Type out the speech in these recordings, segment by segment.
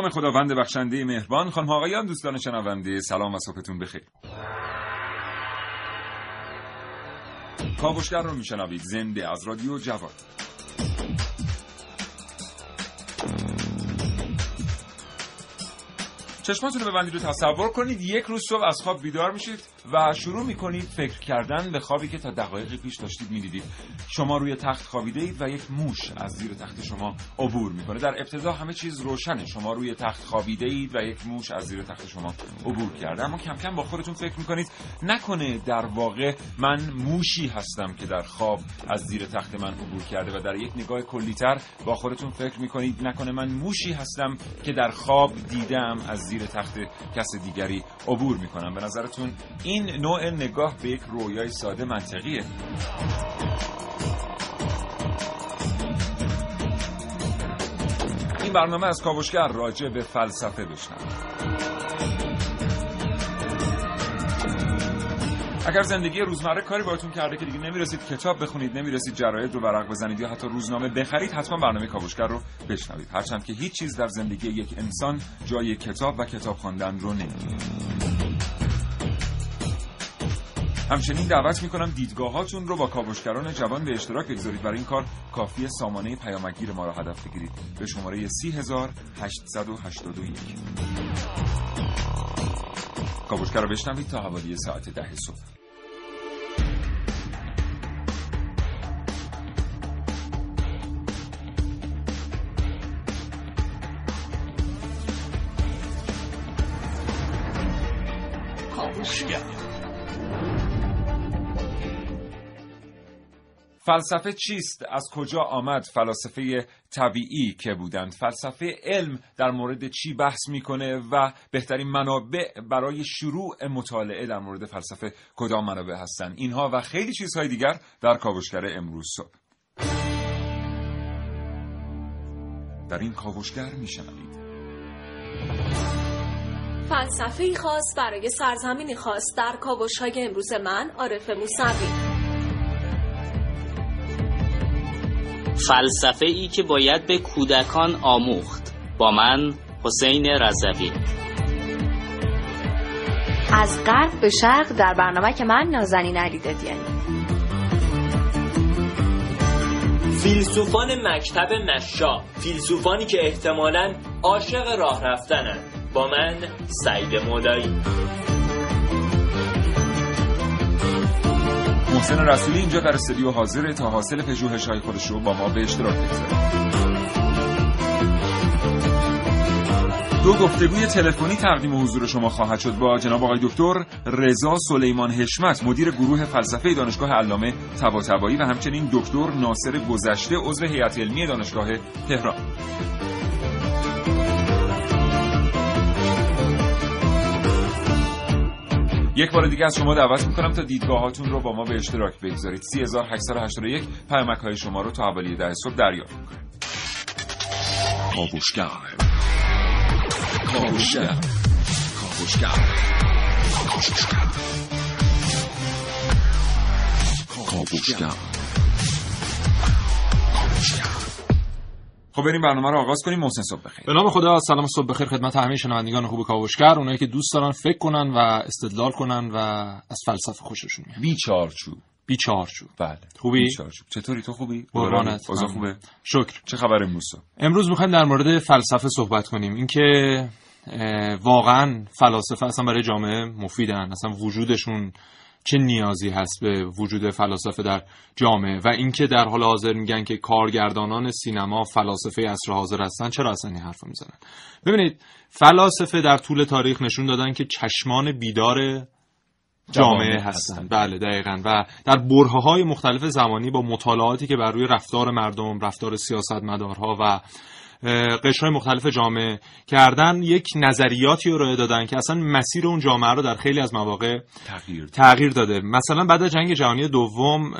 نام خداوند بخشنده مهربان خانم آقایان دوستان شنونده سلام و صبحتون بخیر. کاوشگر رو میشنوید زنده از رادیو جواد چشماتون رو ببندید و تصور کنید. یک روز صبح از خواب بیدار میشید و شروع می‌کنید فکر کردن به خوابی که تا دقایق پیش داشتید می‌دیدید. شما روی تخت خوابیده اید و یک موش از زیر تخت شما عبور می‌کنه. در ابتدا همه چیز روشنه. شما روی تخت خوابیده اید و یک موش از زیر تخت شما عبور کرده. اما کم کم با خودتون فکر می‌کنید. نکنه در واقع من موشی هستم که در خواب از زیر تخت من عبور کرده و در یک نگاه کلیتر با خودتون فکر می‌کنید. نکنه من موشی هستم که در خواب دیدم از زیر تخت کس دیگری عبور می‌کنم. به نظرتون این نوع نگاه به یک رویای ساده منطقیه؟ این برنامه از کاوشگر راجع به فلسفه بشنم اگر زندگی روزمره کاری باهاتون کرده که دیگه نمی‌رسید کتاب بخونید نمی‌رسید جراید رو ورق بزنید یا حتی روزنامه بخرید حتما برنامه کاوشگر رو بشنوید. هرچند که هیچ چیز در زندگی یک انسان جای کتاب و کتاب خواندن رو نمی‌گیره همچنین دعوت می‌کنم دیدگاهاتون رو با کاوشگران جوان به اشتراک بگذارید. برای این کار کافی سامانه پیامگیر ما را هدف بگیرید. به شماره 30881 کاوشگر رو بشنوید تا حوالی ساعت ده صبح. کاوشگر فلسفه چیست؟ از کجا آمد؟ فلاسفه طبیعی که بودند فلسفه علم در مورد چی بحث می‌کنه و بهترین منابع برای شروع مطالعه در مورد فلسفه کدام منابع هستند اینها و خیلی چیزهای دیگر در کاوشگر امروز صبح در این کاوشگر میشنوید فلسفه خاص برای سرزمینی خاص در کاوش های امروز من عارف موسوی. فلسفه ای که باید به کودکان آموخت. با من حسین رضوی. از غرب به شرق در برنامه که من نازنین علی دادیانی. فیلسوفان مکتب مشا فیلسوفانی که احتمالاً عاشق راه رفتنن. با من سعید مولایی. محسن رسولی اینجا در استودیو حاضره تا حاصل پژوهش‌های خودش رو با ما به اشتراک بگذاره. دو گفتگوی تلفنی تقدیم حضور شما خواهد شد با جناب آقای دکتر رضا سلیمان حشمت مدیر گروه فلسفه دانشگاه علامه طباطبایی و همچنین دکتر ناصر گذشته عضو هیئت علمی دانشگاه تهران. یک بار دیگه از شما دعوت می‌کنم تا دیدگاهاتون رو با ما به اشتراک بگذارید. 3881 پیامک های شما رو تا حوالی ده صبح دریافت می‌کنیم. خب بریم برنامه رو آغاز کنیم محسن صبح بخیر. به نام خدا سلام صبح بخیر خدمت همه شنوندگان خوب کاوشگر. اونایی که دوست دارن فکر کنن و استدلال کنن و از فلسفه خوششون میاد. بی چارچوب بله خوبی؟ بی چارچوب. چطوری؟ تو خوبی؟ قربانت. خوبه؟ شکر. چه خبر امروز؟ امروز می‌خوایم در مورد فلسفه صحبت کنیم. اینکه واقعا فلاسفه اصلا برای جامعه مفیدن اصلا وجودشون چه نیازی هست به وجود فلاسفه در جامعه؟ و اینکه در حال حاضر میگن که کارگردانان سینما فلاسفه عصر حاضر هستن چرا اصلا این حرف می‌زنن؟ ببینید فلاسفه در طول تاریخ نشون دادن که چشمان بیدار جامعه هستند بله دقیقا. و در برهه های مختلف زمانی با مطالعاتی که بر روی رفتار مردم رفتار سیاستمدارها و قشرهای مختلف جامعه کردن یک نظریاتی رو ارائه دادن که اصلا مسیر اون جامعه رو در خیلی از مواقع تغییر تغییر داده. مثلا بعد از جنگ جهانی دوم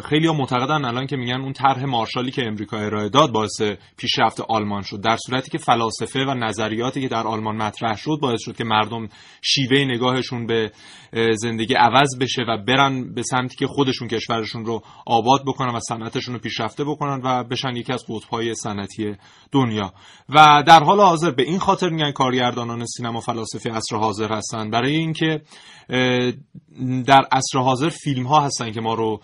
خیلی ها معتقدن الان که میگن اون طرح مارشالی که امریکا ارائه داد باعث پیشرفت آلمان شد در صورتی که فلاسفه و نظریاتی که در آلمان مطرح شد باعث شد که مردم شیوه نگاهشون به زندگی عوض بشه و برن به سمتی که خودشون کشورشون رو آباد بکنن و صنعتشون رو پیشرفته بکنن و بشن یکی از قطب‌های صنعتی دنیا. و در حال حاضر به این خاطر میگن کارگردانان سینما فلاسفه عصر حاضر هستن. برای اینکه در عصر حاضر فیلم ها هستن که ما رو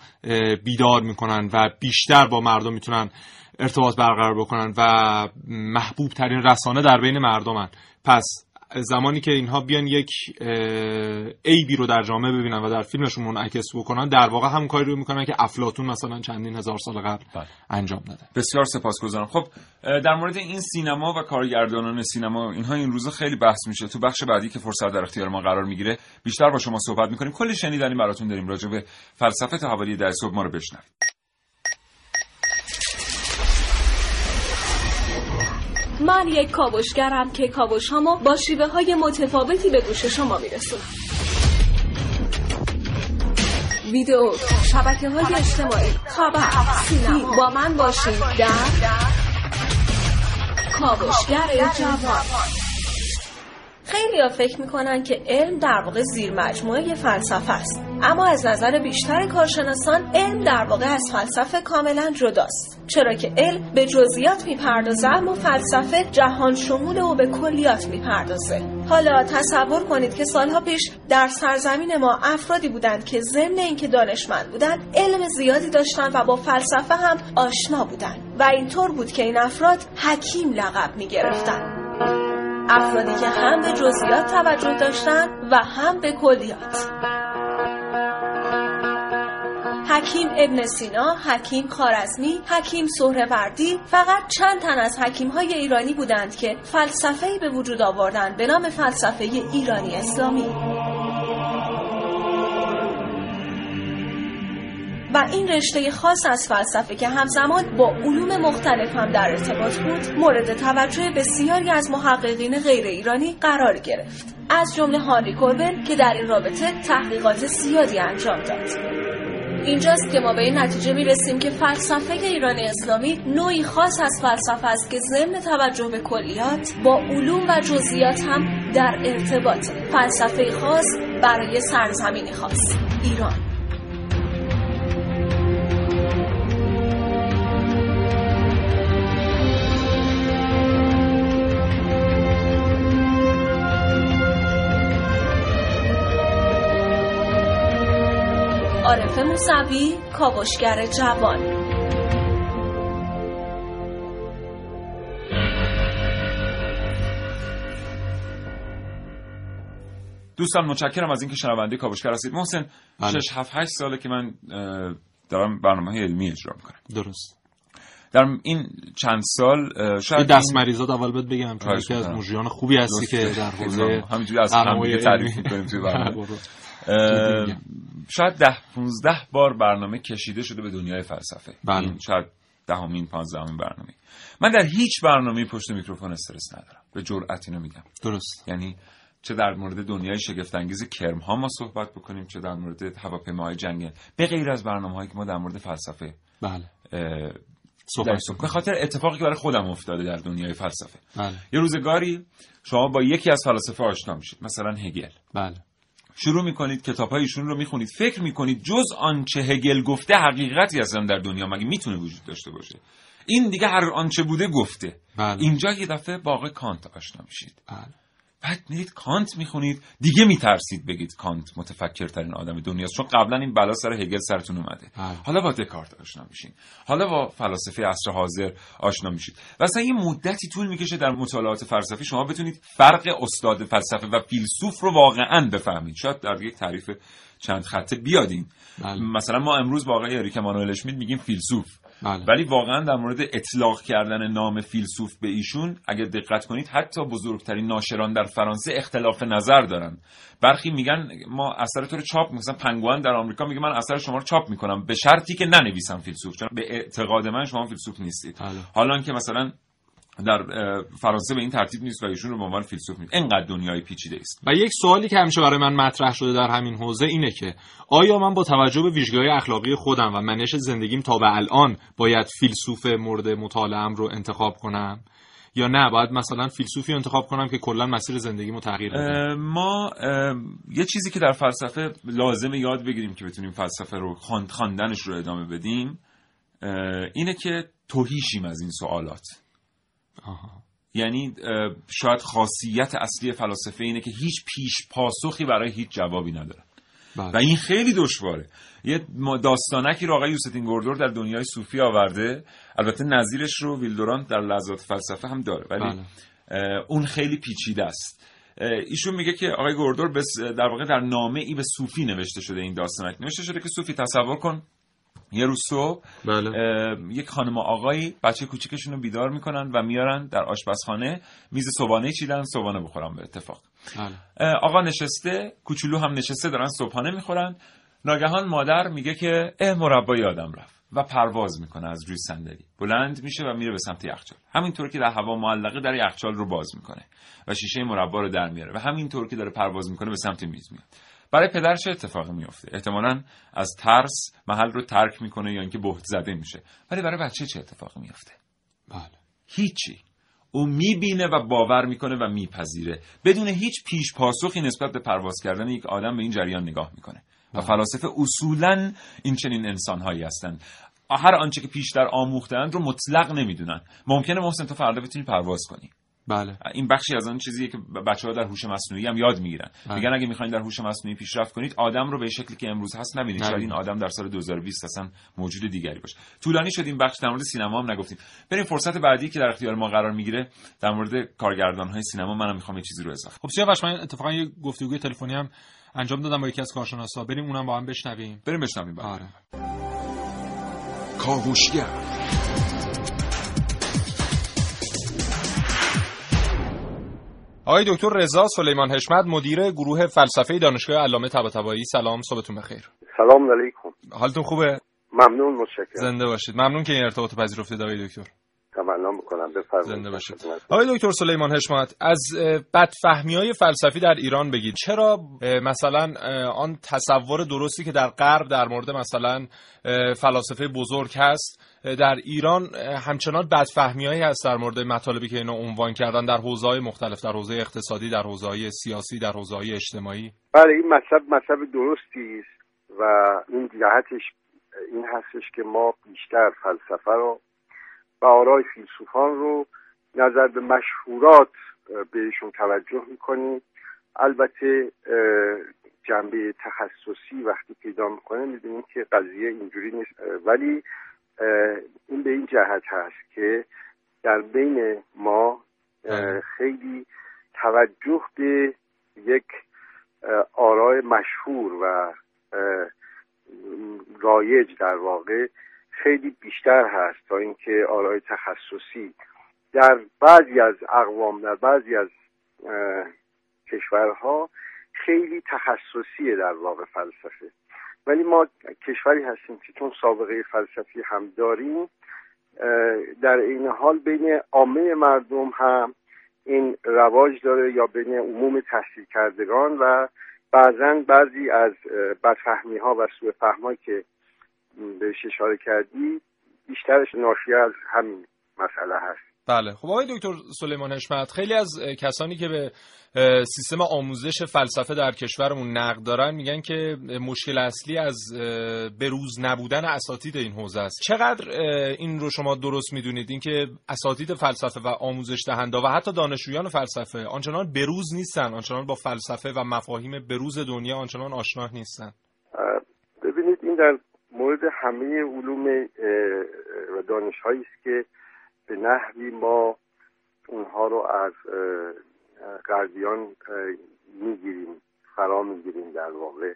بیدار می‌کنن و بیشتر با مردم می‌تونن ارتباط برقرار بکنن و محبوب ترین رسانه در بین مردمن. پس زمانی که اینها بیان یک عیبی رو در جامعه ببینن و در فیلمشون منعکس بکنن در واقع هم کاری رو می‌کنن که افلاتون مثلا چندین هزار سال قبل بله. انجام داده بسیار سپاسگزارم. خب در مورد این سینما و کارگردانان سینما اینها این روزا خیلی بحث میشه. تو بخش بعدی که فرصت در اختیار ما قرار می‌گیره بیشتر با شما صحبت می‌کنیم. کلی شنیدنی براتون داریم راجع به فلسفه تا حوالی در صبح ما رو بشنوید. من یک کاوشگرم که کاوش هامو با شیوه های متفاوتی به گوش شما میرسونم. ویدیو شبکه های اجتماعی خبر سینما. با من باشید در کاوشگر جوان. خیلی ها فکر می‌کنن که علم در واقع زیر مجموعه فلسفه است. اما از نظر بیشتر کارشناسان علم در واقع از فلسفه کاملا جداست. چرا که علم به جزئیات می‌پردازه اما فلسفه جهان شمول و به کلیات می‌پردازه. حالا تصور کنید که سالها پیش در سرزمین ما افرادی بودند که ضمن اینکه دانشمند بودند علم زیادی داشتند و با فلسفه هم آشنا بودند. و اینطور بود که این افراد حکیم لقب می‌گرفتند. افرادی که هم به جزئیات توجه داشتن و هم به کلیات. حکیم ابن سینا، حکیم خارزمی، حکیم سهروردی فقط چند تن از حکیم های ایرانی بودند که فلسفه به وجود آوردند به نام فلسفه ایرانی اسلامی. و این رشته خاص از فلسفه که همزمان با علوم مختلف هم در ارتباط بود مورد توجه بسیاری از محققین غیر ایرانی قرار گرفت. از جمله هانری کوربن که در این رابطه تحقیقات زیادی انجام داد. اینجاست که ما به این نتیجه می‌رسیم که فلسفه ایرانی اسلامی نوعی خاص از فلسفه است که ضمن توجه به کلیات با علوم و جزئیات هم در ارتباط فلسفه خاص برای سرزمینی خاص ایران. عارف موسوی کاوشگر جوان دوستان متشکرم از اینکه شنونده کاوشگر هستید محسن بله. 6 7 8 ساله که من دارم برنامه های علمی اجرا می‌کنم درست در این چند سال شاید دست این- مریضات اول بهت بگم چون خواهش یکی از. مجریان خوبی هستی که. در حوزه همینجوری از هم تعریف. می‌کنیم توی برنامه. شاید ده 15 بار برنامه کشیده شده به دنیای فلسفه. بله. این شاید دهمین پانزدهمین برنامه. من در هیچ برنامه پشت میکروفون استرس ندارم. به جرئت اینو میگم. درست. یعنی چه در مورد دنیای شگفتانگیز کرم ها ما صحبت بکنیم چه در مورد هواپیماهای جنگل به غیر از برنامه هایی که ما در مورد فلسفه بله. صحبت- به خاطر اتفاقی که برای خودم افتاده در دنیای فلسفه. بله. یه روزگاری شما با یکی از فلاسفه آشنا میشید مثلا هگل. بله. شروع می‌کنید کتاب ایشون رو می‌خونید. فکر می‌کنید جز آنچه هگل گفته حقیقتی اصلا در دنیا؟ مگه می‌تونه وجود داشته باشه؟ این دیگه هر آنچه بوده گفته. بله. اینجا یه دفعه با آقای کانت آشنا میشید. بله. بعد میرید کانت می‌خونید. دیگه میترسید بگید کانت متفکرترین آدم دنیاست. چون قبلا این بلا سر هگل سرتون اومده. بله. حالا با دکارت آشنا میشین. حالا با فلاسفه عصر حاضر آشنا میشید. و اصلا یه مدتی طول می‌کشه در مطالعات فلسفی شما بتونید فرق استاد فلسفه و فیلسوف رو واقعا بفهمید. شاید در یک تعریف چند خطه بیادین. بله. مثلا ما امروز با آقای اریک امانوئل اشمیت میگیم فیلسوف. بله. ولی واقعا در مورد اطلاق کردن نام فیلسوف به ایشون اگر دقت کنید حتی بزرگترین ناشران در فرانسه اختلاف نظر دارن برخی میگن ما اثر تو رو چاپ مثلا پنگوان در آمریکا میگه من اثر شما رو چاپ می‌کنم به شرطی که ننویسم فیلسوف چون به اعتقاد من شما فیلسوف نیستید بله. حالا که مثلا در فرانسه به این ترتیب نیست و ایشون رو به عنوان فیلسوف نیست. اینقدر دنیای پیچیده است. و یک سوالی که همیشه برای من مطرح شده در همین حوزه اینه که آیا من با توجه به ویژگی‌های اخلاقی خودم و منش زندگیم تا به الان باید فیلسوف مورد مطالعه‌ام رو انتخاب کنم؟ یا نه؟ باید مثلا فیلسوفی انتخاب کنم که کلا مسیر زندگیمو تغییر بده. ما اه، یه چیزی که در فلسفه لازمه یاد بگیریم که بتونیم فلسفه رو خواند- خواندنش رو ادامه بدیم اینه که توهیشیم از این سوالات. آها. یعنی شاید خاصیت اصلی فلاسفه اینه که هیچ پیش پاسخی برای هیچ جوابی ندارن بله. و این خیلی دشواره یه داستانکی رو آقای یوستین گوردور در دنیای صوفی آورده البته نظیرش رو ویلدوران در لحظات فلسفه هم داره ولی بله. اون خیلی پیچیده است ایشون میگه که آقای گوردور در واقع در نامه ای به صوفی نوشته شده این داستانک نوشته شده که صوفی تصور کن یه روز صبح بله. یک خانم و آقایی بچه کوچیکشون رو بیدار می‌کنن و میارن در آشپزخانه میز صبحانه چیدن صبحانه بخورن به اتفاق. بله. آقا نشسته کوچولو هم نشسته دارن صبحانه می‌خورن. ناگهان مادر میگه که اه مربا یادم رفت و پرواز می‌کنه از روی صندلی. بلند میشه و میره به سمت یخچال. همینطور که در هوا معلقه در یخچال رو باز می‌کنه و شیشه مربا رو در میاره و همینطور که داره پرواز می‌کنه به سمت میز میاد. برای پدر چه اتفاقی میفته احتمالا از ترس محل رو ترک می‌کنه یا اینکه بهت زده میشه. ولی برای بچه چه اتفاقی میفته بله. هیچی. او می‌بینه و باور می‌کنه و میپذیره. بدون هیچ پیش پاسخی نسبت به پرواز کردن یک آدم به این جریان نگاه می‌کنه. و فلاسفه اصولا این چنین انسانهایی هستند. هر آنچه که پیشتر آموختند رو مطلق نمی‌دونن. ممکنه محسن تو فردا بتونی پرواز کنی. بله. این بخشی از آن چیزیه که بچه ها در هوش مصنوعی هم یاد می‌گیرن. بله. میگن اگه می‌خواین در هوش مصنوعی پیشرفت کنید آدم رو به شکلی که امروز هست نبینید. شاید. این آدم در سال 2020 اصلا موجود دیگری باشه. طولانی شد این بخش در مورد سینما هم نگفتیم. بریم فرصت بعدی که در اختیار ما قرار می‌گیره در مورد کارگردان های سینما. منم می‌خوام یه چیزی رو اضافه خب سیاوش من اتفاقا یه گفتگوی تلفنی هم انجام دادم با یکی از کارشناسا. بریم اونم با هم بشنویم. بریم بشنویم بعد. آره. کاوشگر. آقای دکتر رضا سلیمان حشمت مدیر گروه فلسفه دانشگاه علامه طباطبایی. سلام صبحتون بخیر. سلام علیکم. حالتون خوبه؟ ممنون متشکرم. زنده باشید. ممنون که این ارتباط پذیرفتید آقای دکتر. تمنا می‌کنم. بفرمایید. زنده باشید. آقای دکتر سلیمان حشمت از بدفهمی های فلسفی در ایران بگید. چرا مثلا آن تصور درستی که در غرب در مورد مثلا فلاسفه بزرگ هست در ایران همچنان بدفهمی هایی هست در مورد مطالبی که اینا عنوان کردن در حوزه های مختلف در حوزه اقتصادی در حوزه سیاسی در حوزه اجتماعی. بله این مطلب مطلب درستی است و این جهتش این هستش که ما بیشتر فلسفه رو و آرای فیلسوفان رو نظر به مشهورات بهشون توجه می‌کنیم. البته جنبه تخصصی وقتی پیدا می‌کنه می‌بینیم که قضیه اینجوری نیست. ولی این به این جهت هست که در بین ما. خیلی توجه به یک آرای مشهور و رایج در واقع خیلی بیشتر هست تا اینکه آرای تخصصی در بعضی از اقوام در بعضی از کشورها خیلی تخصصیه در واقع فلسفه ولی ما کشوری هستیم که چون سابقه فلسفی هم داریم در این حال بین عامه مردم هم این رواج داره یا بین عموم تحصیل کردگان و بعضا بعضی از بدفهمی ها و سوء که بهش اشاره کردی بیشترش ناشی از همین مسئله هست. بله. خب آقای دکتر سلیمان حشمت خیلی از کسانی که به سیستم آموزش فلسفه در کشورمون نقد دارن میگن که مشکل اصلی از بروز نبودن اساتید این حوزه است. چقدر این رو شما درست می‌دونید؟ اینکه اساتید فلسفه و آموزش دهنده و حتی دانشجویان فلسفه آنچنان بروز نیستن آنچنان با فلسفه و مفاهیم بروز دنیا آنچنان آشنا نیستن. ببینید این در مورد همه علوم و دانش است که به نحوی ما اونها رو از اه، می‌گیریم فرا می‌گیریم در واقع.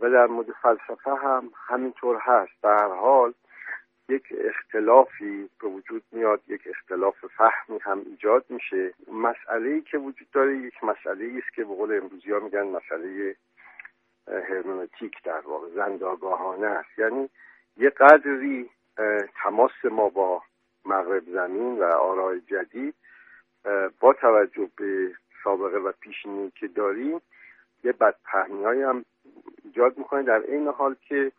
و در مورد فلسفه هم همینطور هست. در هر حال یک اختلافی به وجود میاد یک اختلاف فهمی هم ایجاد میشه. مسئله ای که وجود داره یک مسئله است که به قول امروزی ها میگن مسئله هرمنوتیک در واقع زنداگاهانه است. یعنی یه قدری تماس ما با مغرب زمین و آرای جدید با توجه به سابقه و پیشینی که داریم یه بدپهنی هم ایجاد می‌کنه در این حال که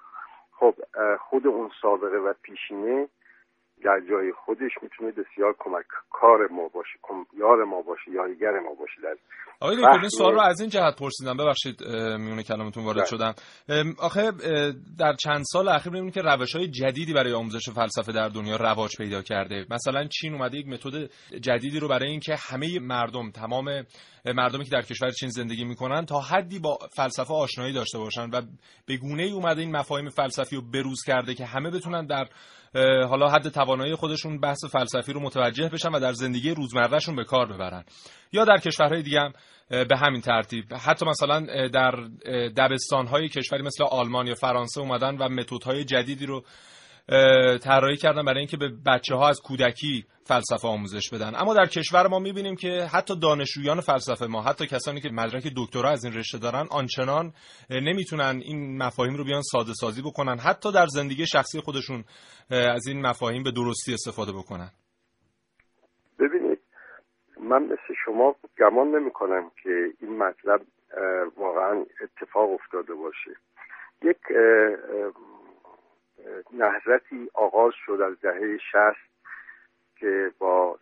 خب خود اون سابقه و پیشینه در جای خودش می‌تونه بسیار کمک کار ما باشه یار ما باشه یاریگر ما باشه. در آقای دکتر این سوال رو از این جهت پرسیدم. ببخشید میونه کلامتون وارد بله. شدم. آخه در چند سال اخیر می‌بینیم که روش های جدیدی برای آموزش فلسفه در دنیا رواج پیدا کرده. مثلا چین اومده یک متد جدیدی رو برای اینکه همه مردم تمام مردمی که در کشور چین زندگی می‌کنن تا حدی با فلسفه آشنایی داشته باشن. و به گونه ای اومده این مفاهیم فلسفی رو بروز کرده که همه بتونن در حالا حد توانایی خودشون بحث فلسفی رو متوجه بشن و در زندگی روزمرهشون به کار ببرن. یا در کشورهای دیگه هم به همین ترتیب. حتی مثلا در دبستانهای کشوری مثل آلمان یا فرانسه اومدن و متدهای جدیدی رو طراحی کردن برای اینکه به بچه ها از کودکی فلسفه آموزش بدن. اما در کشور ما می‌بینیم که حتی دانشجویان فلسفه ما حتی کسانی که مدرک دکترا از این رشته دارن آنچنان نمی‌تونن این مفاهیم رو بیان ساده سازی بکنن. حتی در زندگی شخصی خودشون از این مفاهیم به درستی استفاده بکنن. ببینید من مثل شما گمان نمی کنم که این مطلب واقعا اتفاق افتاده باشه. یک نهضتی آغاز شد از دهه شست که با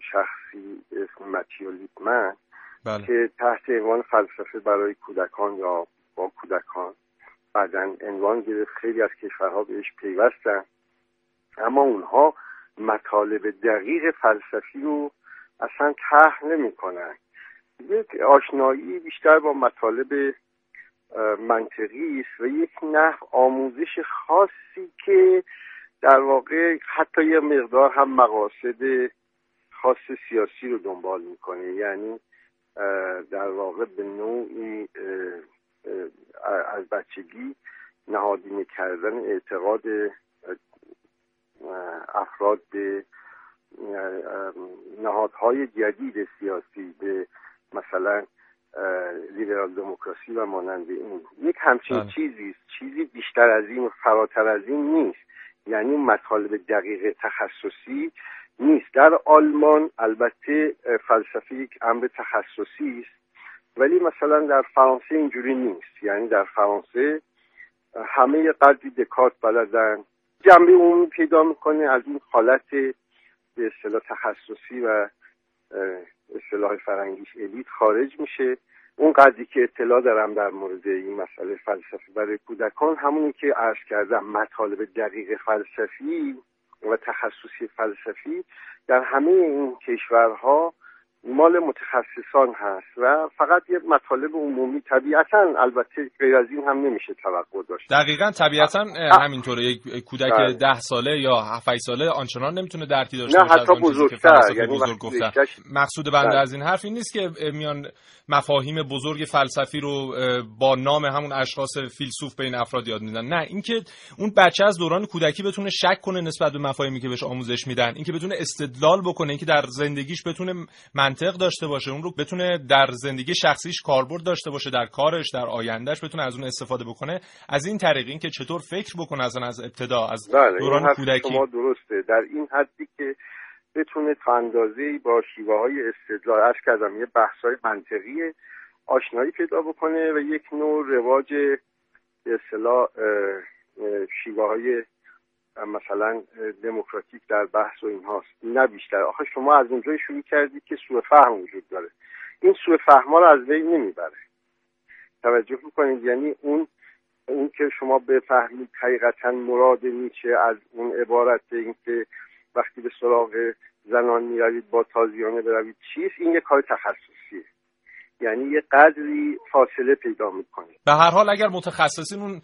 شخصی اسم متیو لیپمن بله. که تحت عنوان فلسفه برای کودکان یا با کودکان بعدا عنوان گرفت. خیلی از کشورها بهش پیوستن. اما اونها مطالب دقیق فلسفی رو اصلا طرح نمی‌کنن. یک آشنایی بیشتر با مطالب منطقی است و یک نحو آموزش خاصی که در واقع حتی یه مقدار هم مقاصد خاص سیاسی رو دنبال می‌کنه. یعنی در واقع به نوعی از بچگی نهادینه کردن اعتقاد افراد به نهادهای جدید سیاسی به مثلا لیبرال دموکراسی و مانند این. یک همچین بله. چیزی چیزی بیشتر از این و فراتر از این نیست. یعنی مطالب دقیق تخصصی نیست. در آلمان البته فلسفه یک امر تخصصی است ولی مثلا در فرانسه اینجوری نیست. یعنی در فرانسه همه قدری دکارت بلدن. جنبه عمومی پیدا می‌کنه از این حالت به اصطلاح تخصصی و اصطلاح فرنگیش الیت خارج میشه. اون قدری که اطلاع دارم در مورد این مسئله فلسفی برای کودکان همونی که عرض کردم مطالب دقیق فلسفی و تخصصی فلسفی در همه این کشورها مال متخصصان هست و فقط یه مطالب عمومی. طبیعتا البته غیر از این هم نمیشه توقع داشت. دقیقا طبیعتا همینطوره. یک کودک بله. ده ساله یا هفت ساله آنچنان نمی‌تونه درکی داشته باشه نه حتی بزرگتر. یعنی بزرگ گفتن. مقصود بنده بله. از این حرف این نیست که میان مفاهیم بزرگ فلسفی رو با نام همون اشخاص فیلسوف به این افراد یاد میدن. نه اینکه اون بچه از دوران کودکی بتونه شک کنه نسبت به مفاهیمی که بهش آموزش میدن. اینکه بتونه استدلال بکنه اینکه در زندگیش بتونه منطق داشته باشه اون رو بتونه در زندگی شخصیش کاربرد داشته باشه در کارش در آیندهش بتونه از اون استفاده بکنه. از این طریق اینکه چطور فکر بکنه از از ابتدا از بله، دوران کودکی. شما درسته. در این حدی که بتونه تا با شیوه های استدلال اش کردم یه بحث های منطقی آشنایی پیدا بکنه و یک نوع رواج به اصطلاح شیوه های مثلا دموکراتیک در بحث و اینهاست. نه بیشتر. آخه شما از اونجای شروع کردید که سوء فهم وجود داره. این سوء فهم رو از بین نمی‌بره. توجه می‌کنید؟ یعنی اون اون که شما بفهمید حقیقتا مراد نیچه از اون عبارت اینکه وقتی به سراغ زنان می‌روید با تازیانه بروید چیست؟ این یه کار تخصصیه. یعنی یه قدری فاصله پیدا می‌کنه. به هر حال اگر متخصصین اون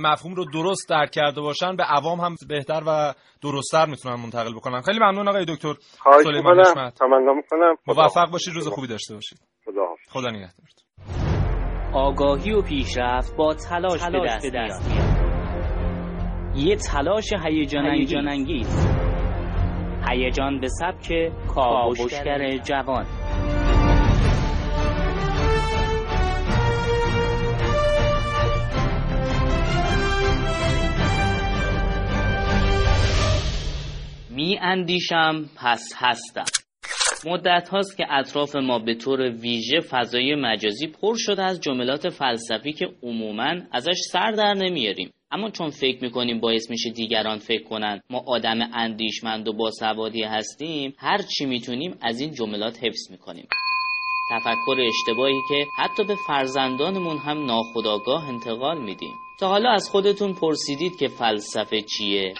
مفهوم رو درست درک کرده باشن به عوام هم بهتر و درستتر می‌تونن منتقل بکنن. خیلی ممنون آقای دکتر سلیمان حشمت. موفق باشید روز خوبی داشته باشید خدا خدا نگهدارتون آگاهی و پیشرفت با تلاش, تلاش به دست میاد. یه تلاش هیجان انگیز هیجان به سبک کاوشگر جوان. می اندیشم پس هستم. مدت هاست که اطراف ما به طور ویژه فضای مجازی پر شده از جملات فلسفی که عموما ازش سر در نمیاریم. اما چون فکر می‌کنیم باعث میشه دیگران فکر کنن ما آدم اندیشمند و باسوادی هستیم هر چی می‌تونیم از این جملات حفظ می‌کنیم. تفکر اشتباهی که حتی به فرزندانمون هم ناخداگاه انتقال میدیم. تا حالا از خودتون پرسیدید که فلسفه چیه؟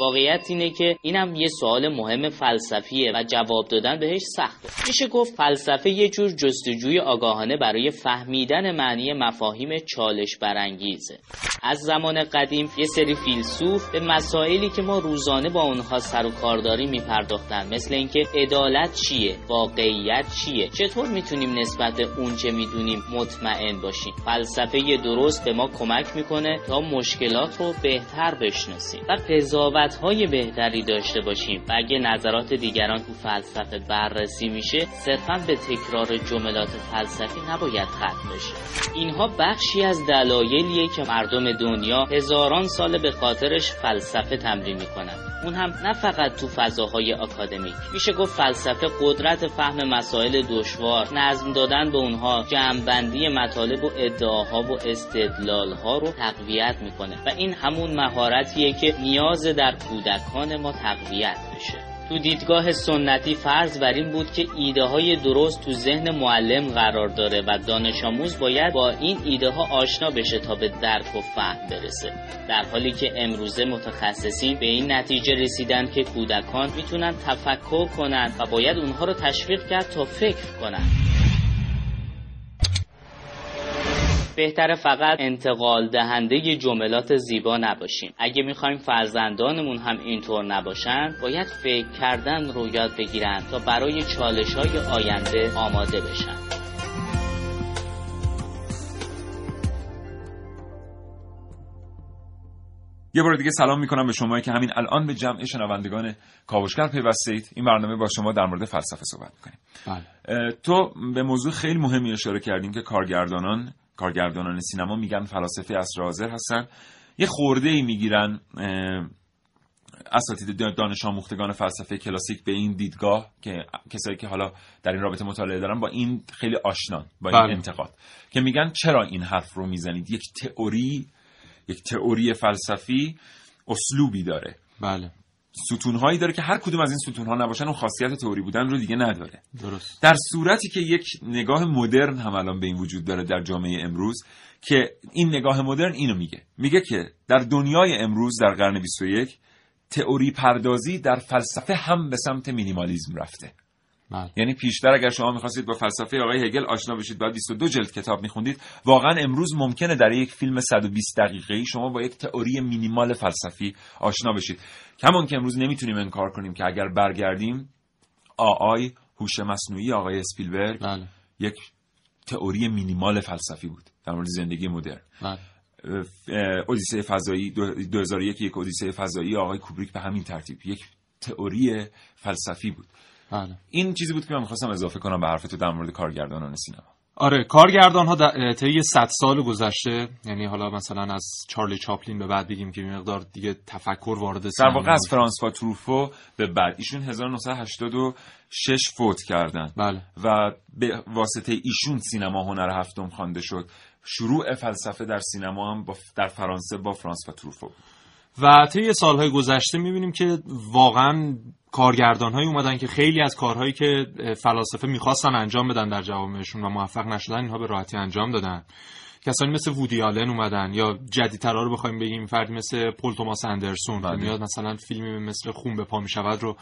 واقعیت اینه که اینم یه سوال مهم فلسفیه و جواب دادن بهش سخته. میشه گفت فلسفه یه جور جستجوی آگاهانه برای فهمیدن معنی مفاهیم چالش برانگیزه. از زمان قدیم یه سری فیلسوف به مسائلی که ما روزانه با اونها سر و کار داریم میپرداختن مثل اینکه عدالت چیه؟ واقعیت چیه؟ چطور می‌تونیم نسبت به اونچه می‌دونیم مطمئن باشیم؟ فلسفه درست به ما کمک می‌کنه تا مشکلات رو بهتر بشناسیم و قضاوت های بهتری داشته باشیم. و اگه نظرات دیگران تو فلسفه بررسی میشه صرفا به تکرار جملات فلسفی نباید ختم بشه. اینها بخشی از دلایلیه که مردم دنیا هزاران سال به خاطرش فلسفه تمرین می‌کنن. اون هم نه فقط تو فضاهای آکادمیک. میشه گفت فلسفه قدرت فهم مسائل دشوار نظم دادن به اونها جمعبندی مطالب و ادعاها و استدلالها رو تقویت می‌کنه. و این همون مهارتیه که نیاز در کودکان ما تقویت بشه تو دیدگاه سنتی فرض بر این بود که ایده های درست تو ذهن معلم قرار داره و دانش آموز باید با این ایده ها آشنا بشه تا به درک و فهم برسه. در حالی که امروزه متخصصین به این نتیجه رسیدن که کودکان می‌تونن تفکر کنند و باید اونها رو تشویق کرد تا فکر کنند بهتره فقط انتقال دهنده جملات زیبا نباشیم. اگه می‌خوایم فرزندانمون هم اینطور نباشن باید فکر کردن رو یاد بگیرن تا برای چالش های آینده آماده بشن. یه بار دیگه سلام می‌کنم به شما که همین الان به جمع شنوندگان کاوشگر پیوسته اید این برنامه با شما در مورد فلسفه صحبت می‌کنیم. بله. تو به موضوع خیلی مهمی اشاره کردیم که کارگردانان کارگردانان سینما میگن فلاسفه حاضر هستن. یه خورده ای می‌گیرن اساتید دانش آموختگان فلسفه کلاسیک به این دیدگاه که کسایی که حالا در این رابطه مطالعه دارن با این خیلی آشنان با این بله. انتقاد که میگن چرا این حرف رو می‌زنید؟ یک تئوری یک تئوری فلسفی اسلوبی داره. بله. ستونهایی داره که هر کدوم از این ستونها نباشن اون خاصیت تئوری بودن رو دیگه نداره. درست. در صورتی که یک نگاه مدرن هم الان به این وجود داره در جامعه امروز که این نگاه مدرن اینو میگه. میگه که در دنیای امروز در قرن 21 تئوری پردازی در فلسفه هم به سمت مینیمالیزم رفته. بله. یعنی پیشتر اگر شما می‌خواستید با فلسفه آقای هگل آشنا بشید بعد 22 جلد کتاب میخوندید واقعا امروز ممکنه در یک فیلم 120 دقیقه‌ای شما با یک تئوری مینیمال فلسفی آشنا بشید. کمان که امروز نمی‌تونیم انکار کنیم که اگر برگردیم آی هوش مصنوعی آقای اسپیلبرگ بله. یک تئوری مینیمال فلسفی بود در مورد زندگی مدرن. بله. اودیسه فضایی دو- 2001 یک اودیسه فضایی آقای کوبریک به همین ترتیب یک تئوری فلسفی بود. بله. این چیزی بود که من می‌خواستم اضافه کنم به حرف تو در مورد کارگردانان سینما. آره کارگردان ها طی 100 سال گذشته یعنی حالا مثلا از چارلی چاپلین به بعد بگیم که یه مقدار دیگه تفکر وارد در واقع از. فرانسوا تروفو به بعد ایشون 1986 فوت کردن. بله. و به واسطه ایشون سینما هنر هفتم خوانده شد. شروع فلسفه در سینما هم با در فرانسه با فرانسوا تروفو بود. و طی سالهای گذشته می‌بینیم که واقعا کارگردان هایی اومدن که خیلی از کارهایی که فلاسفه می‌خواستن انجام بدن در جوامعشون و موفق نشدن اینها به راحتی انجام دادن کسانی مثل وودی آلن اومدن یا جدیدترها رو بخوایم بگیم فردی مثل پل توماس اندرسون بله. که میاد مثلا فیلمی مثل خون به پا می‌شود رو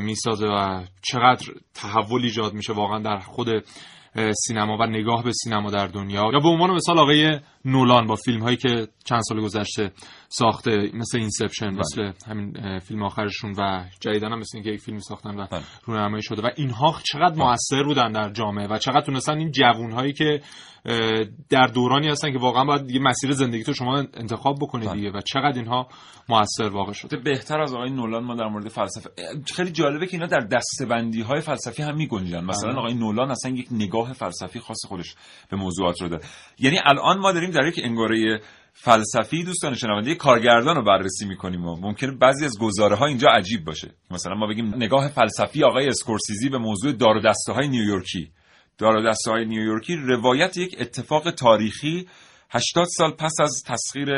می‌سازه و چقدر تحول ایجاد میشه واقعا در خود سینما و نگاه به سینما در دنیا یا به عنوان مثال آقای نولان با فیلم هایی که چند سال گذشته ساخته مثل Inception مثل همین فیلم آخرشون و جدیدن هم مثل اینکه یک فیلم ساختن و بله. رونمایی شده و اینها چقدر موثر بودن در جامعه و چقدر تونستن این جوون هایی که در دورانی هستن که واقعا باید یه مسیر زندگی تو شما انتخاب بکنید بله. دیگه و چقدر اینها موثر واقع شده بهتر از آقای نولان ما در مورد فلسفه خیلی جالبه که اینا در دستبندی های فلسفی هم میگنجن مثلا بله. آقای نولان اصلا یک نگاه فلسفی خاص خودش به موضوعات رو داره یعنی الان ما داریم در یک انگاره فلسفی دوستان شنونده کارگردان رو بررسی می‌کنیم و ممکنه بعضی از گزاره ها اینجا عجیب باشه. مثلا ما بگیم نگاه فلسفی آقای اسکورسیزی به موضوع دار و دسته های نیویورکی. دار و دسته های نیویورکی روایت یک اتفاق تاریخی 80 سال پس از تسخیر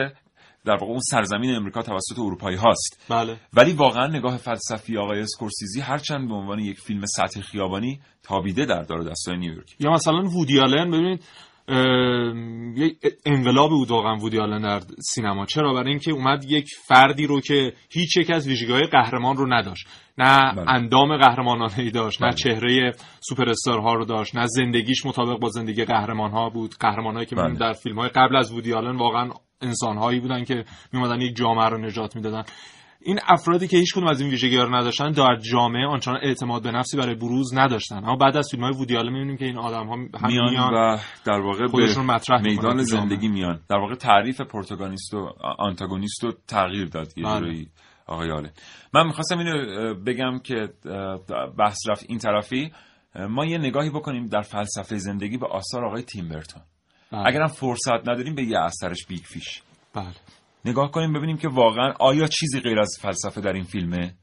در واقع اون سرزمین امریکا توسط اروپایی هاست. بله. ولی واقعا نگاه فلسفی آقای اسکورسیزی هرچند به عنوان یک فیلم سطح خیابانی تابیده در دار دستای نیویورک یا مثلا وودی آلن ببینید یک انقلاب بود واقعا وودی آلن در سینما چرا برای اینکه اومد یک فردی رو که هیچ یک از ویژگی‌های قهرمان رو نداشت نه بله. اندام قهرمانانه ای داشت نه بله. چهره سوپر استارها رو داشت نه زندگیش مطابق با زندگی قهرمان ها بود قهرمانایی که بله. در فیلم های قبل از وودی آلن واقعا انسانهایی بودن که میومدن یک جامعه رو نجات می‌دادن این افرادی که هیچ کدوم از این ویژگی رو نداشتن در جامعه آنچنان اعتماد به نفسی برای بروز نداشتن. اما بعد از فیلم های وودی آلن می‌بینیم که این آدم ها هم میان, میان و در واقع خودشون به مطرح میدان. زندگی میان. در واقع تعریف پروتاگونیست و آنتاگونیست رو تغییر داد یه بله. آقای آلن. من می‌خواستم اینو بگم که بحث رفت این طرفی. ما یه نگاهی بکنیم در فلسفه زندگی به آثار آقای تیم برتون بله. اگرم فرصت نداریم به یه اثرش Big Fish. بله. نگاه کنیم ببینیم که واقعا آیا چیزی غیر از فلسفه در این فیلمه؟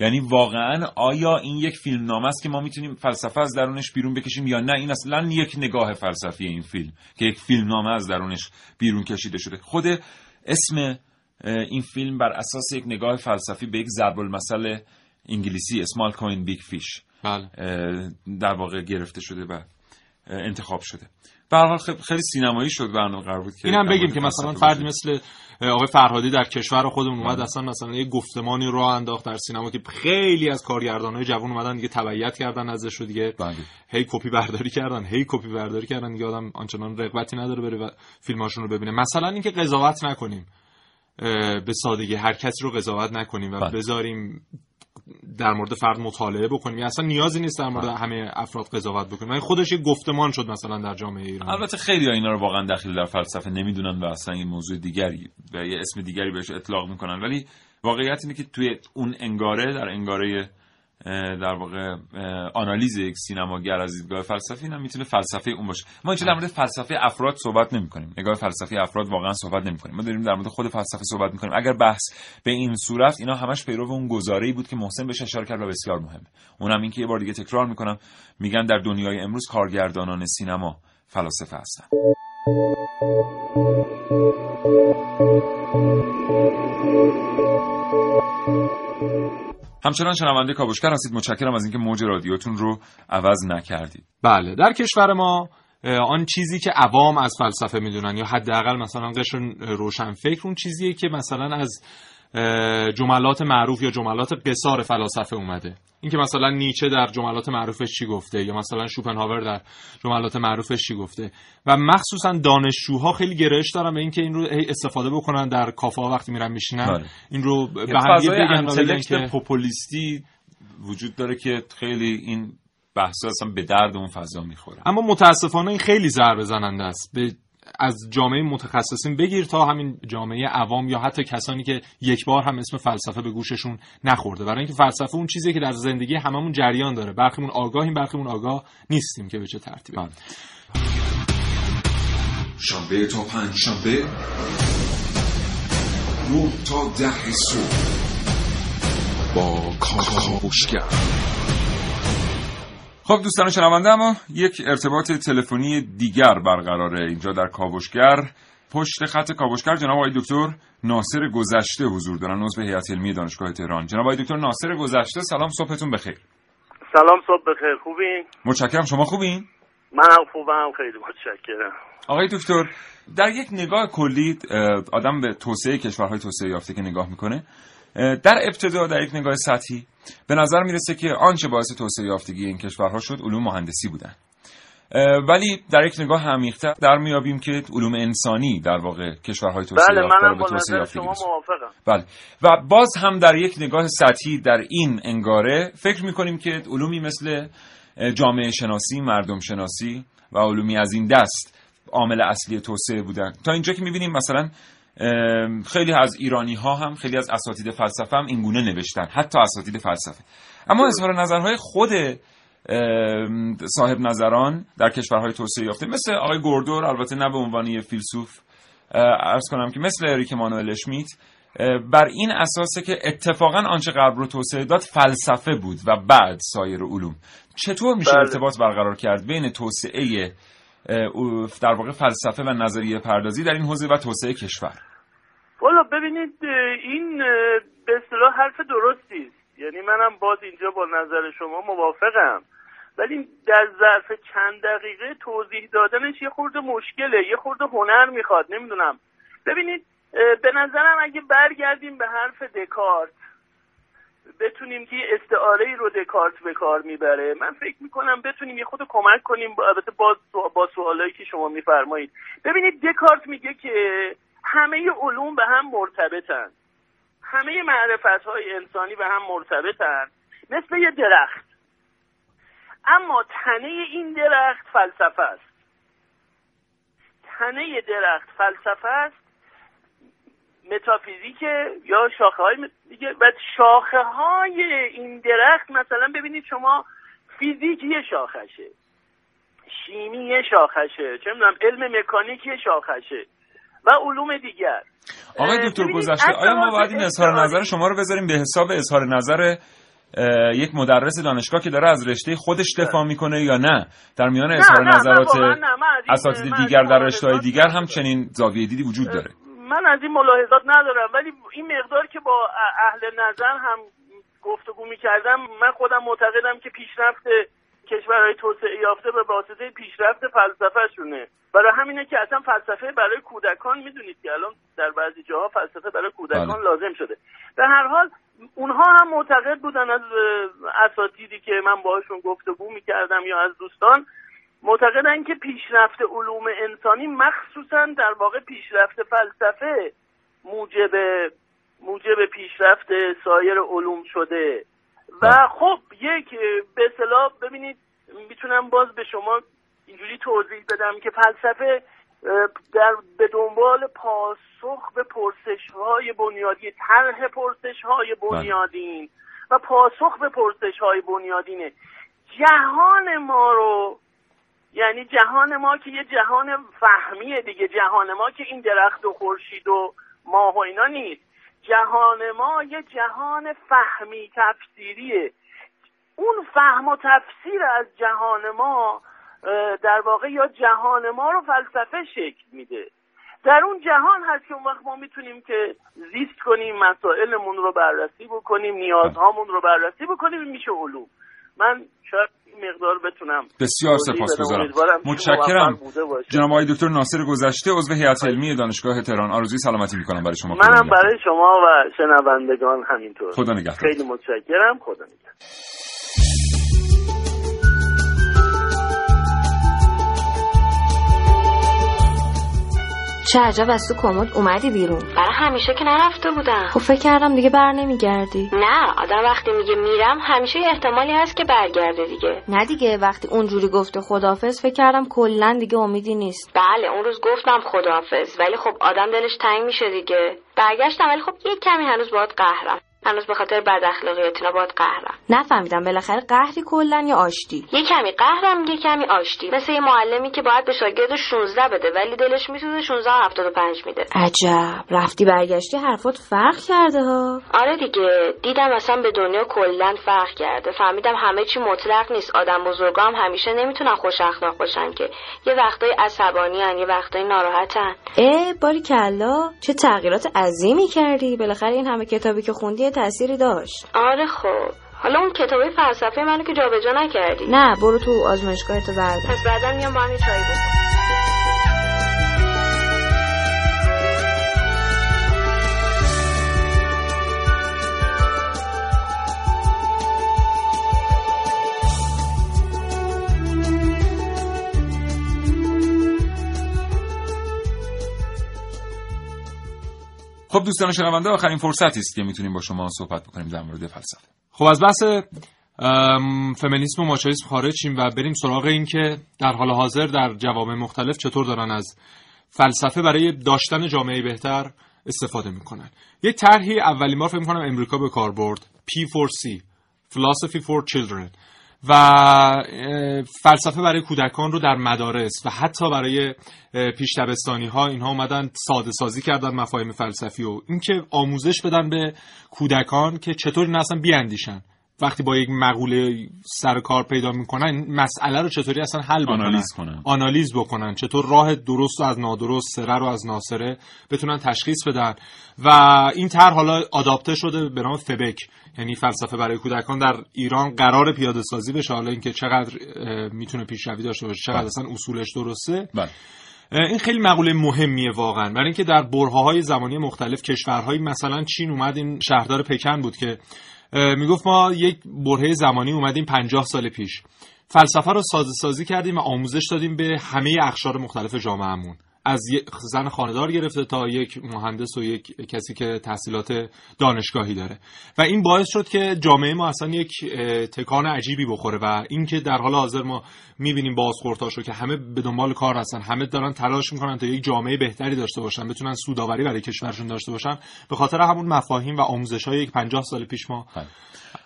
یعنی واقعا آیا این یک فیلم‌نامه است که ما می‌تونیم فلسفه از درونش بیرون بکشیم یا نه؟ این اصلا یک نگاه فلسفی این فیلم که یک فیلم نامه از درونش بیرون کشیده شده. خود اسم این فیلم بر اساس یک نگاه فلسفی به یک ضرب المثل انگلیسی small queen big fish بله. در واقع گرفته شده و انتخاب شده. به هر حال خ- خیلی سینمایی شد برنامه قرار بود که این هم در بگیم که مثلا فردی. مثل آقای فرهادی در کشور خودمون اومد بله. اصلا مثلا یه گفتمانی رو انداخت در سینما که خیلی از کارگردانای جوان اومدن دیگه تبعیت کردن ازش رو دیگه بله. هی کپی برداری کردن هی کپی برداری کردن دیگه آدم آنچنان رغبتی نداره بره و فیلماشون رو ببینه مثلا اینکه قضاوت نکنیم به سادگی هر کسی رو قضاوت نکنیم و بله. بذاریم در مورد فرد مطالعه بکنیم. اصلا نیازی نیست در مورد بله. همه افراد قضاوت بکنیم. این خودش یه گفتمان شد مثلا در جامعه ایران. البته خیلی ها اینا رو واقعا دخیل در فلسفه نمی‌دونن و اصلا یه موضوع دیگری و یه اسم دیگری بهش اطلاق می‌کنن. ولی واقعیت اینه که توی اون انگاره در انگاره در واقع آنالیز یک سینماگر از دیدگاه فلسفی اینا می‌تونه فلسفه اون باشه. ما اینجا در مورد فلسفه افراد صحبت نمی کنیم نگاه فلسفی افراد واقعا صحبت نمی کنیم ما داریم در مورد خود فلسفه صحبت می کنیم اگر بحث به این صورت اینا همش پیرو اون گزاره‌ای بود که محسن بهش اشاره کرد و بسیار مهمه. اونم این که یه بار دیگه تکرار می‌کنم. میگن در دنیای امروز کارگردانان سینما فلاسفه هستن. همچنان شنونده کاوشگر هستید. متشکرم از اینکه موج رادیوتون رو عوض نکردید. بله در کشور ما آن چیزی که عوام از فلسفه می‌دونن یا حداقل مثلا قشر روشن فکر اون چیزیه که مثلا از جملات معروف یا جملات قصار فلاسفه اومده. این که مثلا نیچه در جملات معروفش چی گفته یا مثلا شوپنهاور در جملات معروفش چی گفته. و مخصوصا دانشجوها خیلی گرایش دارن به اینکه این رو هی استفاده بکنن در کافه وقتی میرن میشینن. بله. این رو به یه هم بگن که پوپولیستی وجود داره که خیلی این بحث اصلا به درد اون فضا می‌خوره. اما متاسفانه این خیلی ضربه زننده است. به از جامعه متخصصین بگیر تا همین جامعه عوام یا حتی کسانی که یک بار هم اسم فلسفه به گوششون نخورده. برای اینکه فلسفه اون چیزیه که در زندگی هممون جریان داره. برخیمون آگاهیم برخیمون آگاه نیستیم که به چه ترتیبی. بله. شنبه تا پنج شنبه نه تا ده صبح. با کاوشگر خب دوستان شنونده اما یک ارتباط تلفنی دیگر برقراره اینجا در کاوشگر. پشت خط کاوشگر جناب آقای دکتر ناصر گذشته حضور دارن عضو هیئت علمی دانشگاه تهران. جناب آقای دکتر ناصر گذشته سلام صبحتون بخیر. سلام صبح بخیر. خوبین متشکرم. شما خوبین؟ منم خوبم خیلی متشکرم. آقای دکتر در یک نگاه کلی آدم به توسعه کشورهای توسعه یافته که نگاه می‌کنه در ابتدا در یک نگاه سطحی به نظر می‌رسه که آنچه باعث توسعه یافتگی این کشورها شد علوم مهندسی بودن. ولی در یک نگاه عمیق‌تر در میابیم که علوم انسانی در واقع کشورهای توسعه بله یافته به با توسعه. موافقم. بله. و باز هم در یک نگاه سطحی در این انگاره فکر می‌کنیم که علومی مثل جامعه شناسی، مردم شناسی و علومی از این دست عامل اصلی توسعه بودن. تا اینجا که می‌بینیم مثلا خیلی از ایرانی ها هم خیلی از اساتید فلسفه هم اینگونه نوشتن حتی اساتید فلسفه. اما اظهار نظرهای خود صاحب نظران در کشورهای توسعه یافته مثل آقای گوردور البته نه به عنوان یه فیلسوف ارز کنم که مثل اریک مانوئل اشمیت بر این اساسه که اتفاقا آنچه غرب رو توسعه داد فلسفه بود و بعد سایر علوم. چطور میشه بله. ارتباط برقرار کرد بین توسعه در واقع فلسفه و نظریه پردازی در این حوزه و توسعه کشور؟ والا ببینید این به اصطلاح حرف درستی است. یعنی منم باز اینجا با نظر شما موافقم. ولی در ظرف چند دقیقه توضیح دادنش یه خورده مشکله یه خورده هنر می‌خواد نمی‌دونم. ببینید به نظرم اگه برگردیم به حرف دکارت بتونیم که استعاره رو دکارت به کار می‌بره. من فکر می‌کنم بتونیم یه خود کمک کنیم البته با, با سوالایی که شما میفرمایید. ببینید دکارت میگه که همه علوم به هم مرتبطن. همه معرفت های انسانی به هم مرتبطن. مثل یه درخت. اما تنه این درخت فلسفه است. تنه درخت فلسفه است. متافیزیک یا شاخه های دیگه. و شاخه های این درخت مثلا ببینید شما فیزیک یه شاخشه. شیمی یه شاخشه. چه می‌دونم علم مکانیک یه شاخشه. و علوم دیگر. آقای دکتر گذشته آیا ما باید این اظهار نظر شما رو بذاریم به حساب اظهار نظر یک مدرس دانشگاه که داره از رشته خودش دفاع می‌کنه یا نه؟ در میان اظهار نظرات اساتید دیگر در رشته دیگر هم چنین زاویه دیدی وجود داره. من از این ملاحظات ندارم ولی این مقدار که با اهل نظر هم گفتگو می‌کردم من خودم معتقدم که پیشرفت کشورهای توسعه یافته به واسطه پیشرفت فلسفه شونه برای همینه که اصلا فلسفه برای کودکان می‌دونید که الان در بعضی جاها فلسفه برای کودکان بله. لازم شده. به هر حال اونها هم معتقد بودن از اساتیدی که من باهاشون گفتگو می‌کردم یا از دوستان معتقدن که پیشرفت علوم انسانی مخصوصا در واقع پیشرفت فلسفه موجب موجب پیشرفت سایر علوم شده. و خب یک به اصطلاح ببینید می‌تونم باز به شما اینجوری توضیح بدم که فلسفه در به دنبال پاسخ به پرسش های بنیادی طرح پرسش های بنیادین و پاسخ به پرسش های بنیادینه. جهان ما رو یعنی جهان ما که یه جهان فهمیه دیگه جهان ما که این درخت و خورشید و ماه و اینا نیست. جهان ما یه جهان فهمی تفسیریه. اون فهم و تفسیر از جهان ما در واقع یا جهان ما رو فلسفه شکل میده. در اون جهان هست که اون وقت ما می‌تونیم که زیست کنیم مسائلمون رو بررسی بکنیم نیازهامون رو بررسی بکنیم میشه علوم. من شاید مقدار بتونم بسیار. سپاسگزارم. متشکرم. جناب آقای دکتر ناصر گذشته عضو هیئت علمی دانشگاه تهران. آرزوی سلامتی می‌کنم برای شما. منم برای شما و شنوندگان همینطور. خدا نگهدار. خیلی متشکرم. خدا نگهدار. چه عجب از تو کمد اومدی بیرون. برای همیشه که نرفته بودم. خب فکر کردم دیگه بر نمیگردی. نه آدم وقتی میگه میرم همیشه احتمالی هست که برگرده دیگه. نه دیگه وقتی اونجوری گفته خدافظ فکر کردم کلا دیگه امیدی نیست. بله اون روز گفتم خداحافظ ولی خب آدم دلش تنگ میشه دیگه. برگشتم ولی خب یه کمی هنوز باید قهرم. هنوز به خاطر بد اخلاقیاتینا باید قهرم. نفهمیدم بالاخره قهری کلا یا آشتی. یه کمی قهرم یه کمی آشتی. مثل یه معلمی که باید به شاگرد 16 بده ولی دلش میسوزه 16 و 75 میده. عجب. رفتی برگشتی حرفات فرق کرده ها. آره دیگه. دیدم اصلا به دنیا کلا فرق کرده. فهمیدم همه چی مطلق نیست. آدم بزرگا هم همیشه نمی‌تونن خوش اخلاق باشن که. یه وقتای عصبانی هن، یه وقتای ناراحتن اه باری کلا چه تغییرات عظیمی کردی. بالاخره این همه کتابی که خوندی تأثیری داشت. آره خب. حالا اون کتابی فلسفه منو که جابجا نکردی. نه برو تو آزمایشگاه تو بردار. پس بعدا میام با هم یه چایی بخوریم. خب دوستان شنونده آخرین فرصتی است که می‌تونیم با شما صحبت بکنیم در مورد فلسفه. خب از بحث فمینیسم و ماچویسم خارج شیم و بریم سراغ این که در حال حاضر در جوامع مختلف چطور دارن از فلسفه برای داشتن جامعه بهتر استفاده می‌کنن. یک طرحی اولین بار فکر می‌کنم امریکا به کار برد P4C Philosophy for Children. و فلسفه برای کودکان رو در مدارس و حتی برای پیش دبستانی ها اینها اومدن ساده سازی کردن مفاهیم فلسفی و اینکه آموزش بدن به کودکان که چطور این اصلا بیاندیشن. وقتی با یک مقوله سر کار پیدا می‌کنن مسئله رو چطوری اصلا حل بکنن؟ آنالیز کنن. آنالیز بکنن. چطور راه درست رو از نادرست سره رو از ناسره بتونن تشخیص بدن. و این طرح حالا آداپته شده به نام فبک. یعنی فلسفه برای کودکان در ایران قرار پیاده سازی بشه. حالا اینکه چقدر می‌تونه پیشروی داشته باشه چقدر بله. اصلا اصولش درسته. بله. این خیلی مقوله مهمیه واقعا. برای اینکه در برهه‌های زمانی مختلف کشورهایی مثلا چین اومد این شهردار پکن بود که می‌گفت ما یک برهه زمانی اومدیم 50 سال پیش. فلسفه رو ساده سازی کردیم و آموزش دادیم به همه اقشار مختلف جامعهمون. از یک زن خاندار گرفته تا یک مهندس و یک کسی که تحصیلات دانشگاهی داره. و این باعث شد که جامعه ما اصلا یک تکان عجیبی بخوره و اینکه در حال حاضر ما می‌بینیم بازخوردهاشو که همه به دنبال کار هستن همه دارن تلاش می‌کنن تا یک جامعه بهتری داشته باشن بتونن سودآوری برای کشورشون داشته باشن به خاطر همون مفاهیم و آموزش های یک 50 سال پیش ما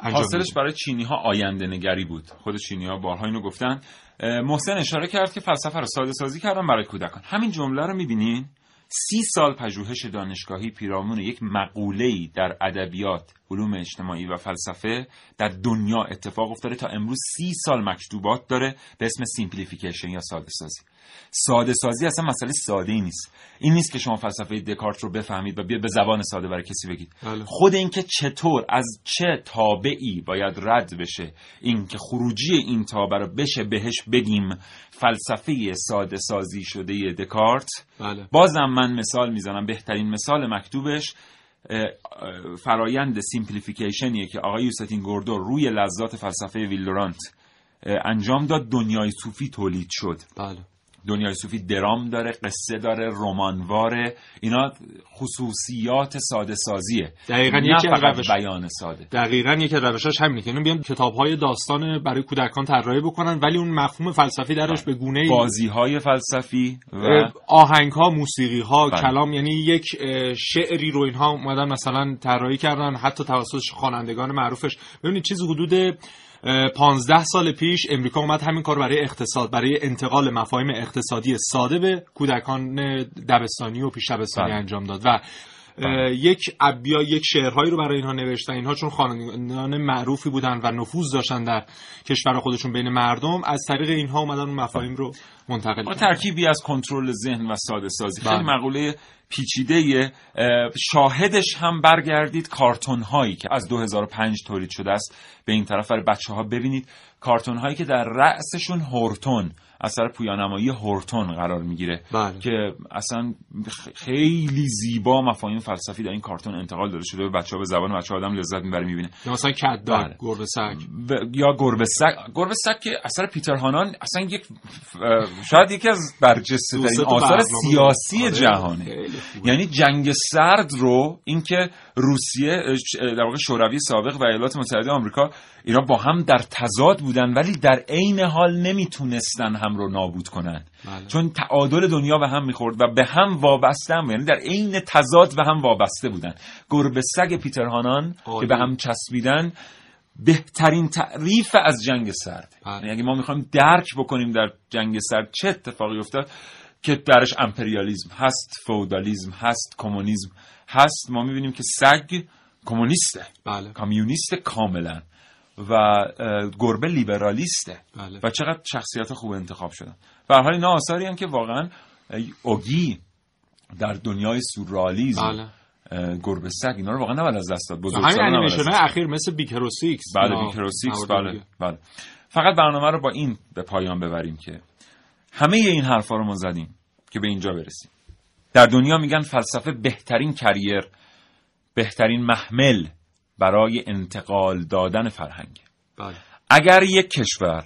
انجام حاصلش. برای چینی ها آینده نگری بود. خود چینی ها بارها اینو گفتن. محسن اشاره کرد که فلسفه رو ساده سازی کردن برای کودکان. همین جمله رو می‌بینین؟ سی سال پژوهش دانشگاهی پیرامون یک مقوله‌ای در ادبیات علوم اجتماعی و فلسفه در دنیا اتفاق افتاده تا امروز سی سال مکتوبات داره به اسم simplification یا ساده سازی ساده سازی اصلا مسئله ساده ای نیست این نیست که شما فلسفه دکارت رو بفهمید و بیاد به زبان ساده برای کسی بگید بله. خود اینکه چطور از چه تابعی باید رد بشه اینکه خروجی این تابع رو بشه بهش بگیم فلسفه ساده سازی شده دکارت بله. بازم من مثال می‌زنم بهترین مثال مکتوبش فرایند simplification یه که آقای یوستین گوردر روی لذات فلسفه ویل دورانت انجام داد دنیای صوفی تولید شد. بله. دنیای صوفی درام داره قصه داره رمانواره. اینا خصوصیات ساده سازیه. دقیقاً نه یکی فقط روش- بیان ساده. دقیقا یکی از روشاش همینه که اینا بیان کتاب‌های داستان برای کودکان طراحی بکنن ولی اون مفهوم فلسفی درش به گونه بازی های فلسفی و آهنگ ها موسیقی ها بله. کلام یعنی یک شعری رو اینها اومدن مثلا طراحی کردن حتی توسط خوانندگان معروفش. ببینید چیزی حدود 15 سال پیش امریکا اومد همین کار برای اقتصاد برای انتقال مفاهیم اقتصادی ساده به کودکان دبستانی و پیش دبستانی بله. انجام داد و یک ابیا یک شعرهایی رو برای اینها نوشتن. اینها چون خوانندگان معروفی بودن و نفوذ داشتن در کشور خودشون بین مردم از طریق اینها اومدن اون مفاهیم رو منتقل کردن. ترکیبی از کنترل ذهن و ساده سازی. بله. خیلی مقوله پیچیده شاهدش هم برگردید کارتون هایی که از 2005 تولید شده است. به این طرف برای بچه ها ببینید کارتون هایی که در رأسشون هورتون اثر پویانمایی هورتون قرار می‌گیره بله. که اصلا خیلی زیبا مفاهیم فلسفی در این کارتون انتقال داده شده به بچه ها به زبان بچه آدم لذت می‌بره می‌بینه یا مثلا کت داگ بله. گربه سگ و- یا گربه سگ گربه سگ که اثر پیتر هانان اصلا یک شاید یکی از برجسته ترین آثار سیاسی آره، جهانه. یعنی جنگ سرد رو اینکه روسیه در واقع شوروی سابق و ایالات متحده آمریکا اینا با هم در تضاد بودن ولی در عین حال نمی‌تونستن هم رو نابود کنن بله. چون تعادل دنیا به هم می‌خورد و به هم وابسته هم یعنی در عین تضاد به هم وابسته بودن گربه سگ پیتر هانان عالی. که به هم چسبیدن بهترین تعریف از جنگ سرد بله. یعنی اگه ما می‌خوایم درک بکنیم در جنگ سرد چه اتفاقی افتاد که درش امپریالیزم هست فودالیزم هست کمونیسم هست ما می‌بینیم که سگ کمونیسته بله کامیونیست کاملا و گربه لیبرالیسته بله. و چقدر شخصیت خوب انتخاب شدن هر حال اینا آثاری هم که واقعا اوگی در دنیای سورئالیسم بله. گربه سگ اینا رو واقعا نباید از دست داد همین نباید از انیمیشن. اخیر مثل Big Hero 6 بله Big Hero 6 بله. بله فقط برنامه رو با این به پایان ببریم که همه این حرفا رو ما زدیم که به اینجا برسیم در دنیا میگن فلسفه بهترین carrier بهترین محمل برای انتقال دادن فرهنگ. بله. اگر یک کشور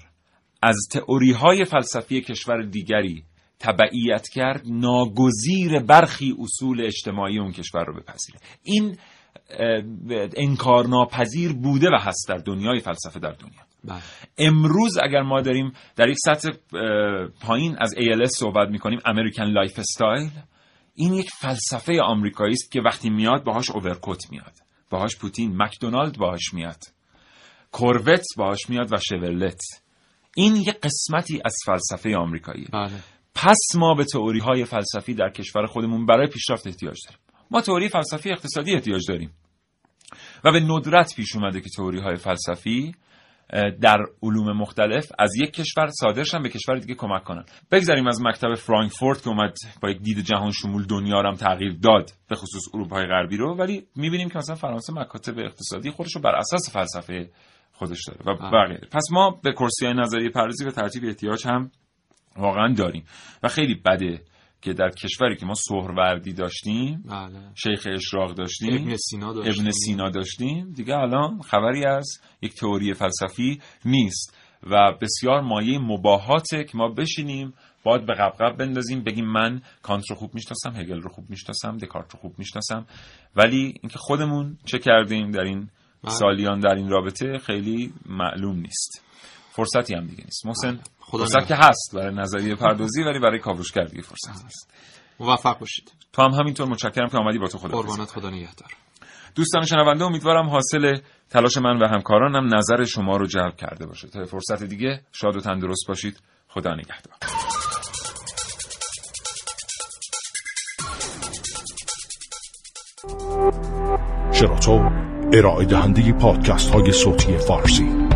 از تئوری های فلسفی کشور دیگری تبعیت کرد ناگزیر برخی اصول اجتماعی اون کشور رو بپذیره. این انکار ناپذیر بوده و هست در دنیای فلسفه در دنیا. بله. امروز اگر ما داریم در یک سطح پایین از ALS صحبت می‌کنیم American lifestyle این یک فلسفه آمریکایی است که وقتی میاد باهاش overcoat میاد. باهاش پوتین مکدونالد باهاش میاد. کوروت باهاش میاد و شولت. این یک قسمتی از فلسفه آمریکایی بله. پس ما به تئوری های فلسفی در کشور خودمون برای پیشرفت احتیاج داریم. ما تئوری فلسفی اقتصادی احتیاج داریم. و به ندرت پیش اومده که تئوری های فلسفی در علوم مختلف از یک کشور صادرشن به کشور دیگه کمک کنن. بگذاریم از مکتب فرانکفورت که اومد با یک دید جهان شمول دنیا رو هم تغییر داد به خصوص اروپای غربی رو ولی می‌بینیم که مثلا فرانسه مکاتب اقتصادی خودش رو بر اساس فلسفه خودش داره. و بقیه. پس ما به کرسی های نظریه پردازی و ترتیب احتیاج هم واقعا داریم. و خیلی بده که در کشوری که ما سهروردی داشتیم بله. شیخ اشراق داشتیم ابن سینا داشتیم. ابن سینا داشتیم دیگه الان خبری از یک تئوری فلسفی نیست و بسیار مایه مباهاته که ما بشینیم باید به قبقب بندازیم بگیم من کانت رو خوب می‌شناسم هگل رو خوب می‌شناسم دکارت رو خوب می‌شناسم ولی اینکه خودمون چه کردیم در این سالیان در این رابطه خیلی معلوم نیست فرصتی هم دیگه نیست. محسن فرصت که هست برای نظریه پردازی ولی برای کاوشگر دیگه فرصت نیست. موفق باشید. تو هم همینطور متشکرم که آمدی با تو خدا قربانت خدا نگهدار. دوستان شنونده امیدوارم حاصل تلاش من و همکارانم نظر شما رو جلب کرده باشه. تا فرصت دیگه شاد و تندرست باشید. خدا نگهدار. شراطو ارائه دهنده پادکست های صوتی فارسی.